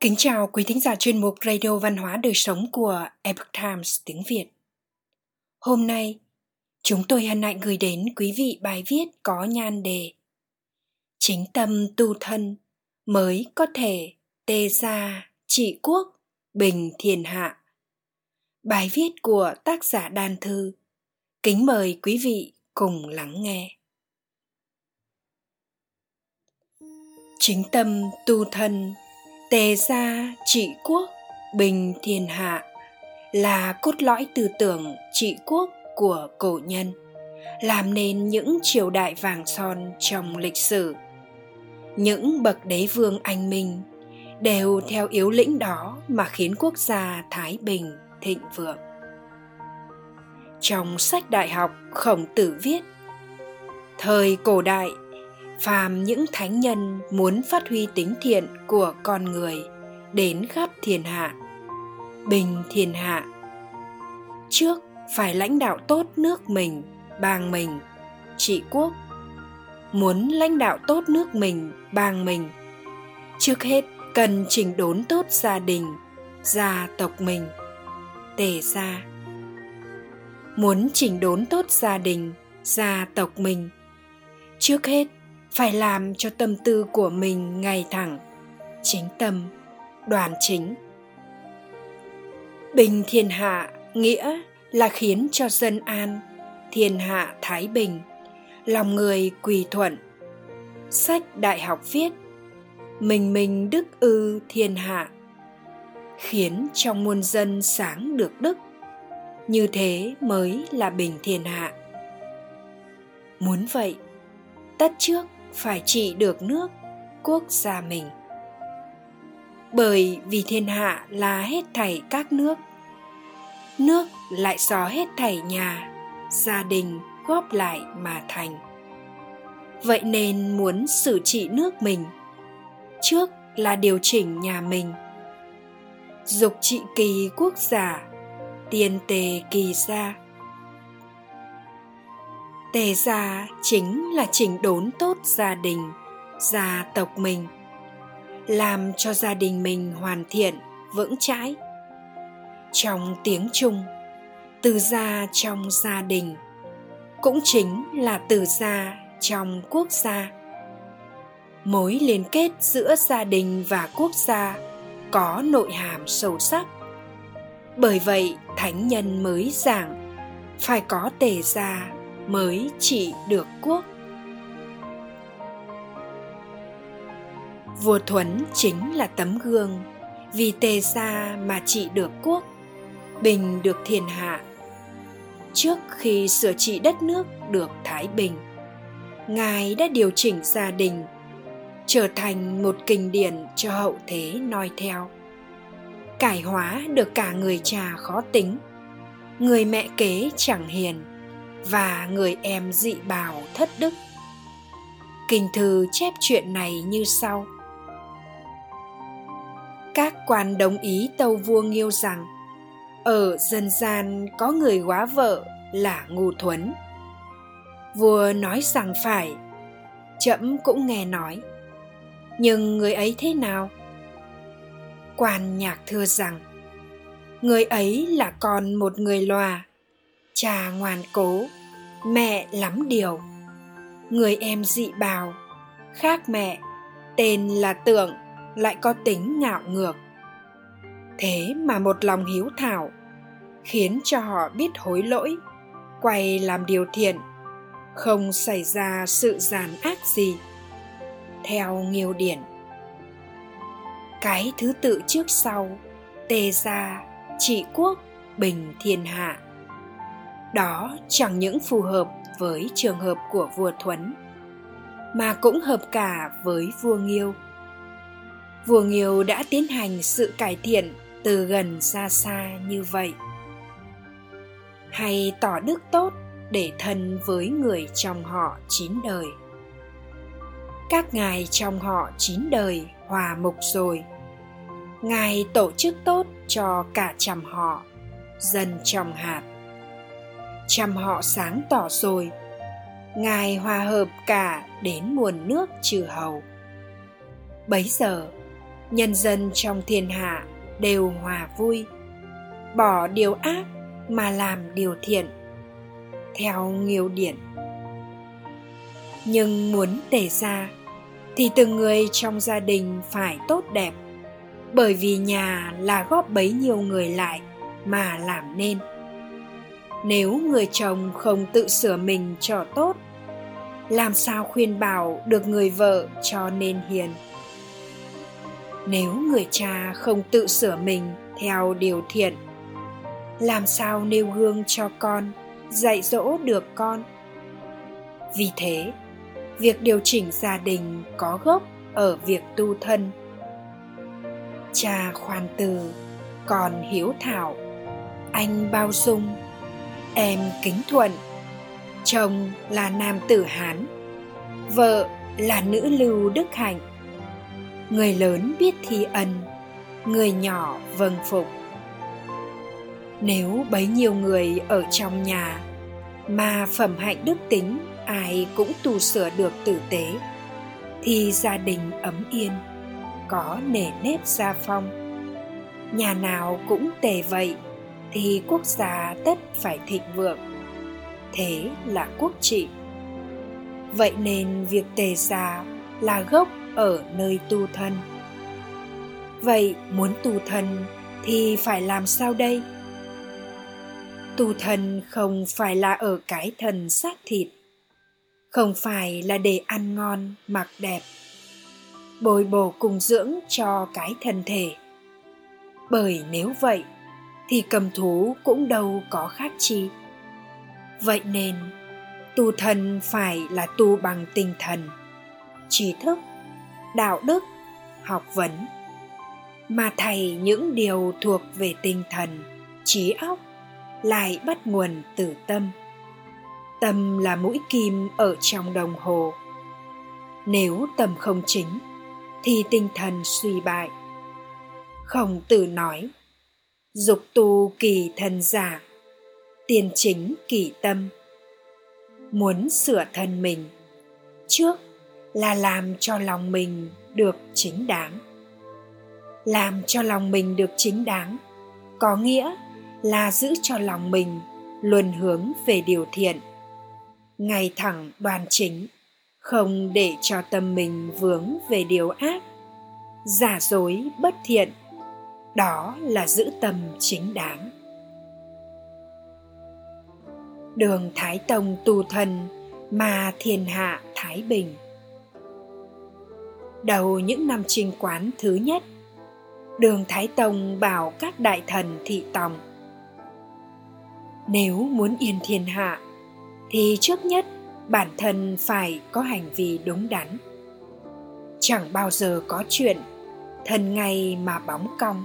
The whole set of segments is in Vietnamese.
Kính chào quý thính giả chuyên mục Radio Văn hóa Đời Sống của Epoch Times tiếng Việt. Hôm nay, chúng tôi hân hạnh gửi đến quý vị bài viết có nhan đề Chính tâm tu thân mới có thể tề gia trị quốc bình thiên hạ. Bài viết của tác giả Đan Thư. Kính mời quý vị cùng lắng nghe. Chính tâm tu thân tề gia, trị quốc, bình thiên hạ là cốt lõi tư tưởng trị quốc của cổ nhân, làm nên những triều đại vàng son trong lịch sử. Những bậc đế vương anh minh đều theo yếu lĩnh đó mà khiến quốc gia thái bình thịnh vượng. Trong sách đại học khổng tử viết, thời cổ đại phàm những thánh nhân muốn phát huy tính thiện của con người đến khắp thiên hạ. Bình thiên hạ. Trước phải lãnh đạo tốt nước mình, bang mình, trị quốc. Muốn lãnh đạo tốt nước mình, bang mình. Trước hết cần chỉnh đốn tốt gia đình, gia tộc mình. Tề gia. Muốn chỉnh đốn tốt gia đình, gia tộc mình. Trước hết phải làm cho tâm tư của mình ngay thẳng. Chính tâm, đoàn chính. Bình thiên hạ nghĩa là khiến cho dân an, thiên hạ thái bình, lòng người quỳ thuận. Sách đại học viết, mình mình đức ư thiên hạ, khiến trong muôn dân sáng được đức. Như thế mới là bình thiên hạ. Muốn vậy, tất trước phải trị được nước, quốc gia mình. Bởi vì thiên hạ là hết thảy các nước nước lại xó hết thảy nhà, gia đình góp lại mà thành. Vậy nên muốn xử trị nước mình, trước là điều chỉnh nhà mình. Dục trị kỳ quốc gia, tiền tề kỳ gia tề gia chính là chỉnh đốn tốt gia đình, gia tộc mình, làm cho gia đình mình hoàn thiện, vững chãi. Trong tiếng trung, từ gia trong gia đình, cũng chính là từ gia trong quốc gia. Mối liên kết giữa gia đình và quốc gia có nội hàm sâu sắc. Bởi vậy, thánh nhân mới giảng, phải có tề gia mới trị được quốc. Vua thuấn chính là tấm gương, vì tề gia mà trị được quốc, bình được thiên hạ. Trước khi sửa trị đất nước được thái bình, ngài đã điều chỉnh gia đình, trở thành một kinh điển cho hậu thế noi theo. Cải hóa được cả người cha khó tính, người mẹ kế chẳng hiền và người em dị bào thất đức. Kinh thư chép chuyện này như sau. Các quan đồng ý tâu vua nghiêu rằng, ở dân gian có người góa vợ là ngu thuấn. Vua nói rằng phải. Trẫm cũng nghe nói, nhưng người ấy thế nào? Quan nhạc thưa rằng, người ấy là con một người lòa cha ngoan cố, mẹ lắm điều. Người em dị bào, khác mẹ, tên là tượng, lại có tính ngạo ngược. Thế mà một lòng hiếu thảo, khiến cho họ biết hối lỗi, quay làm điều thiện, không xảy ra sự giàn ác gì. Theo nghiêu điển, cái thứ tự trước sau tề gia, trị quốc, bình thiên hạ đó chẳng những phù hợp với trường hợp của vua thuấn, mà cũng hợp cả với vua nghiêu. Vua nghiêu đã tiến hành sự cải thiện từ gần xa xa như vậy. Hay tỏ đức tốt để thân với người trong họ chín đời. Các ngài trong họ chín đời hòa mục rồi. Ngài tổ chức tốt cho cả trăm họ, dân trong hạt chăm họ sáng tỏ rồi. Ngài hòa hợp cả đến nguồn nước trừ hầu. Bấy giờ, nhân dân trong thiên hạ đều hòa vui, bỏ điều ác mà làm điều thiện, theo nghiêu điển. Nhưng muốn tề ra, thì từng người trong gia đình phải tốt đẹp, bởi vì nhà là góp bấy nhiêu người lại mà làm nên nếu người chồng không tự sửa mình cho tốt, làm sao khuyên bảo được người vợ cho nên hiền? Nếu người cha không tự sửa mình theo điều thiện, làm sao nêu gương cho con, dạy dỗ được con? Vì thế, việc điều chỉnh gia đình có gốc ở việc tu thân. Cha khoan từ, còn hiếu thảo, anh bao dung em kính thuận. Chồng là nam tử hán, vợ là nữ lưu đức hạnh. Người lớn biết thi ân, người nhỏ vâng phục. Nếu bấy nhiêu người ở trong nhà mà phẩm hạnh đức tính ai cũng tu sửa được tử tế, thì gia đình ấm yên, có nề nếp gia phong. Nhà nào cũng tề vậy thì quốc gia tất phải thịnh vượng. Thế là quốc trị. Vậy nên việc tề gia là gốc ở nơi tu thân. Vậy muốn tu thân thì phải làm sao đây? Tu thân không phải là ở cái thân xác thịt, không phải là để ăn ngon, mặc đẹp, bồi bổ cùng dưỡng cho cái thân thể. Bởi nếu vậy thì cầm thú cũng đâu có khác chi. Vậy nên, tu thân phải là tu bằng tinh thần, trí thức, đạo đức, học vấn, mà thầy những điều thuộc về tinh thần, trí óc lại bắt nguồn từ tâm. Tâm là mũi kim ở trong đồng hồ. Nếu tâm không chính, thì tinh thần suy bại. Khổng tử nói dục tu kỳ thần giả. Tiền chính kỳ tâm. Muốn sửa thân mình. Trước là làm cho lòng mình được chính đáng. Làm cho lòng mình được chính đáng có nghĩa là giữ cho lòng mình luôn hướng về điều thiện. Ngay thẳng đoàn chính, không để cho tâm mình vướng về điều ác. Giả dối bất thiện đó là giữ tâm chính đáng. Đường thái tông tu thân mà thiên hạ thái bình. Đầu những năm trinh quán thứ nhất, đường thái tông bảo các đại thần thị tòng, nếu muốn yên thiên hạ, thì trước nhất bản thân phải có hành vi đúng đắn. Chẳng bao giờ có chuyện thần ngay mà bóng cong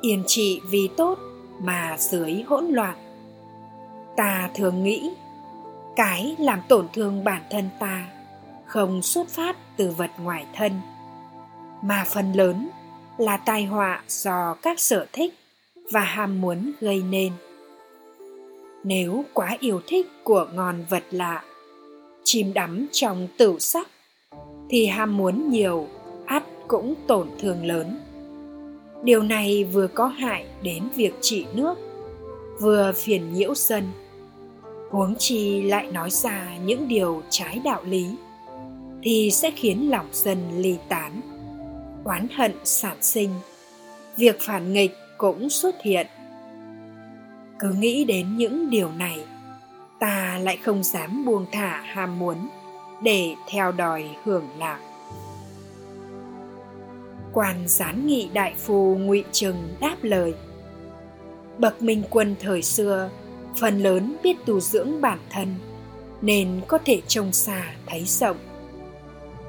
yên trị vì tốt mà dưới hỗn loạn. Ta thường nghĩ, cái làm tổn thương bản thân ta không xuất phát từ vật ngoài thân, mà phần lớn là tai họa do các sở thích và ham muốn gây nên. Nếu quá yêu thích của ngon vật lạ, chìm đắm trong tửu sắc, thì ham muốn nhiều ắt cũng tổn thương lớn điều này vừa có hại đến việc trị nước, vừa phiền nhiễu dân. Huống chi lại nói ra những điều trái đạo lý, thì sẽ khiến lòng dân ly tán, oán hận sản sinh. Việc phản nghịch cũng xuất hiện. Cứ nghĩ đến những điều này, ta lại không dám buông thả ham muốn để theo đòi hưởng lạc quan gián nghị đại phu ngụy trừng đáp lời. Bậc minh quân thời xưa, phần lớn biết tu dưỡng bản thân, nên có thể trông xa thấy rộng.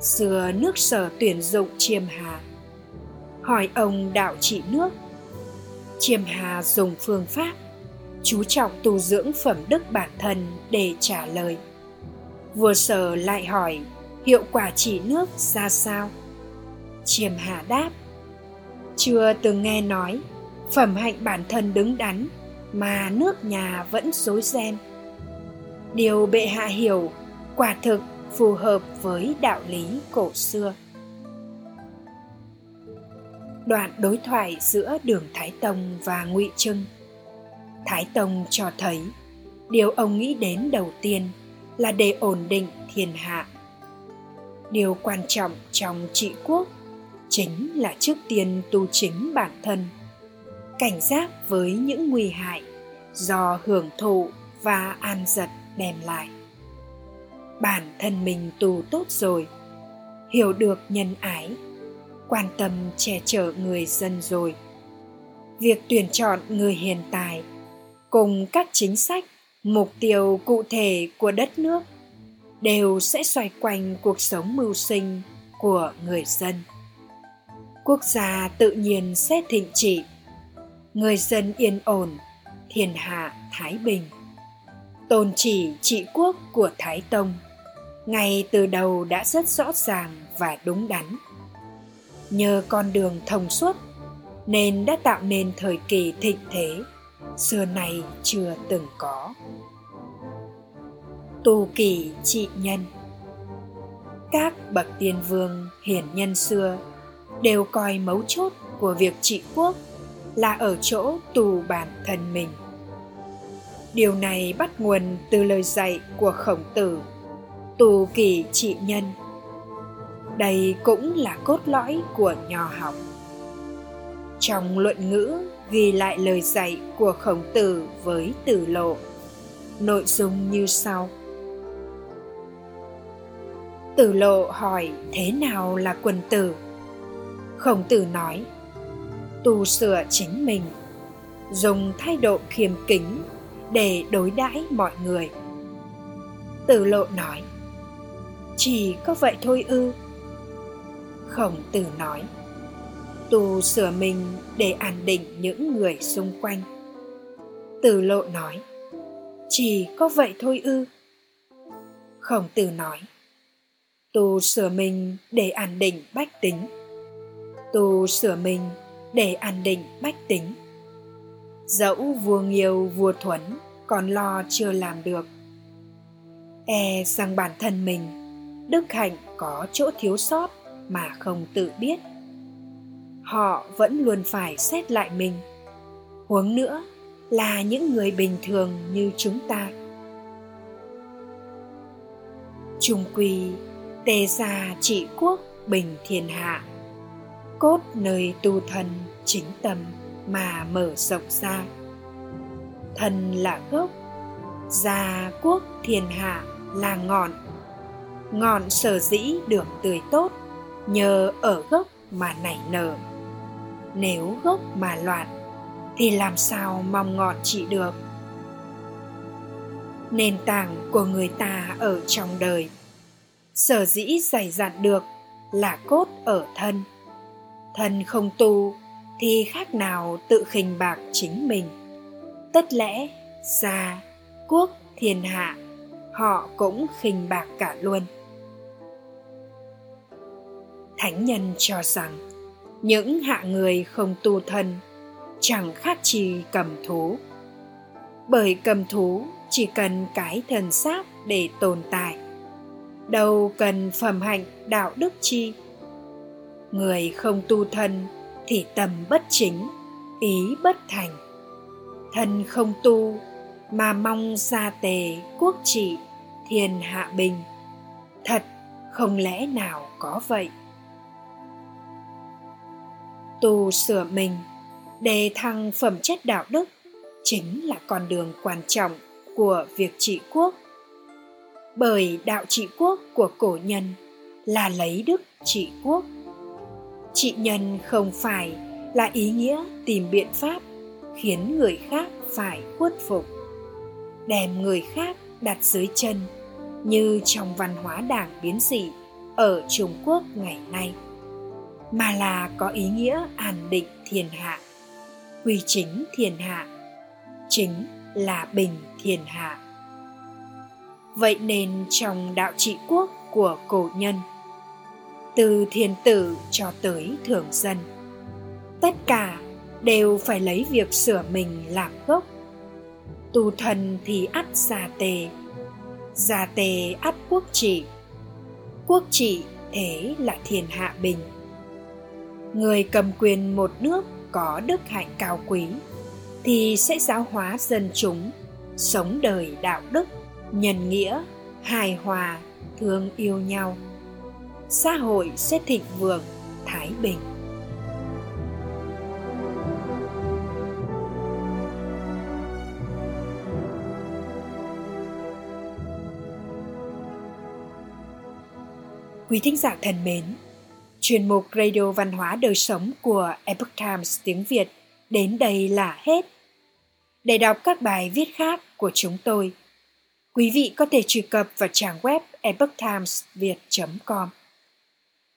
Xưa nước sở tuyển dụng chiêm hà. Hỏi ông đạo trị nước. Chiêm hà dùng phương pháp, chú trọng tu dưỡng phẩm đức bản thân để trả lời. Vua sở lại hỏi, hiệu quả trị nước ra sao? Chiêm hà đáp. Chưa từng nghe nói, phẩm hạnh bản thân đứng đắn, mà nước nhà vẫn rối ren điều bệ hạ hiểu, quả thực phù hợp với đạo lý cổ xưa. Đoạn đối thoại giữa đường thái tông và ngụy trưng. Thái tông cho thấy, điều ông nghĩ đến đầu tiên là để ổn định thiên hạ. Điều quan trọng trong trị quốc chính là trước tiên tu chính bản thân. Cảnh giác với những nguy hại do hưởng thụ và an giật đem lại. Bản thân mình tu tốt rồi, hiểu được nhân ái, quan tâm che chở người dân rồi. Việc tuyển chọn người hiền tài cùng các chính sách, mục tiêu cụ thể của đất nước đều sẽ xoay quanh cuộc sống mưu sinh của người dân quốc gia tự nhiên sẽ thịnh trị. Người dân yên ổn, thiên hạ thái bình. Tôn chỉ trị quốc của thái tông, ngay từ đầu đã rất rõ ràng và đúng đắn. Nhờ con đường thông suốt, nên đã tạo nên thời kỳ thịnh thế, xưa nay chưa từng có. Tu kỳ trị nhân. Các bậc tiên vương hiển nhân xưa đều coi mấu chốt của việc trị quốc là ở chỗ tù bản thân mình. Điều này bắt nguồn từ lời dạy của khổng tử, tù kỳ trị nhân. Đây cũng là cốt lõi của nho học. Trong luận ngữ ghi lại lời dạy của khổng tử với tử lộ, nội dung như sau. Tử lộ hỏi thế nào là quần tử? Khổng tử nói, tu sửa chính mình, dùng thái độ khiêm kính để đối đãi mọi người. Tử lộ nói, chỉ có vậy thôi ư? Khổng tử nói, tu sửa mình để an định những người xung quanh. Tử lộ nói, chỉ có vậy thôi ư? Khổng tử nói, tu sửa mình để an định bách tính tu sửa mình để an định bách tính. Dẫu vua nghiêu, vua thuấn còn lo chưa làm được. E rằng bản thân mình, đức hạnh có chỗ thiếu sót mà không tự biết. Họ vẫn luôn phải xét lại mình. Huống nữa là những người bình thường như chúng ta. Trung quy, tề gia trị quốc bình thiên hạ cốt nơi tu thần chính tâm mà mở rộng ra. Thần là gốc, gia quốc thiên hạ là ngọn. Ngọn sở dĩ được tươi tốt nhờ ở gốc mà nảy nở. Nếu gốc mà loạn thì làm sao mong ngọn trị được? Nền tảng của người ta ở trong đời, sở dĩ dày dặn được là cốt ở thân thân không tu, thì khác nào tự khinh bạc chính mình. Tất lẽ gia quốc thiên hạ, họ cũng khinh bạc cả luôn. Thánh nhân cho rằng, những hạ người không tu thân chẳng khác chi cầm thú. Bởi cầm thú chỉ cần cái thần xác để tồn tại. Đâu cần phẩm hạnh đạo đức chi người không tu thân thì tâm bất chính, ý bất thành. Thân không tu mà mong gia tề quốc trị, thiên hạ bình. Thật không lẽ nào có vậy? Tu sửa mình để thăng phẩm chất đạo đức chính là con đường quan trọng của việc trị quốc. Bởi đạo trị quốc của cổ nhân là lấy đức trị quốc trị nhân không phải là ý nghĩa tìm biện pháp khiến người khác phải khuất phục, đem người khác đặt dưới chân như trong văn hóa đảng biến dị ở trung quốc ngày nay, mà là có ý nghĩa an định thiên hạ, quy chính thiên hạ, chính là bình thiên hạ. Vậy nên trong đạo trị quốc của cổ nhân từ thiền tử cho tới thường dân. Tất cả đều phải lấy việc sửa mình làm gốc. Tu thần thì ắt gia tề gia tề ắt quốc trị. Quốc trị thế là thiên hạ bình. Người cầm quyền một nước có đức hạnh cao quý, thì sẽ giáo hóa dân chúng, sống đời đạo đức, nhân nghĩa, hài hòa, thương yêu nhau xã hội sẽ thịnh vượng thái bình Quý thính giả thân mến, chuyên mục Radio Văn hóa Đời Sống của Epoch Times tiếng Việt đến đây là hết. Để đọc các bài viết khác của chúng tôi, quý vị có thể truy cập vào trang web epochtimesviet.com.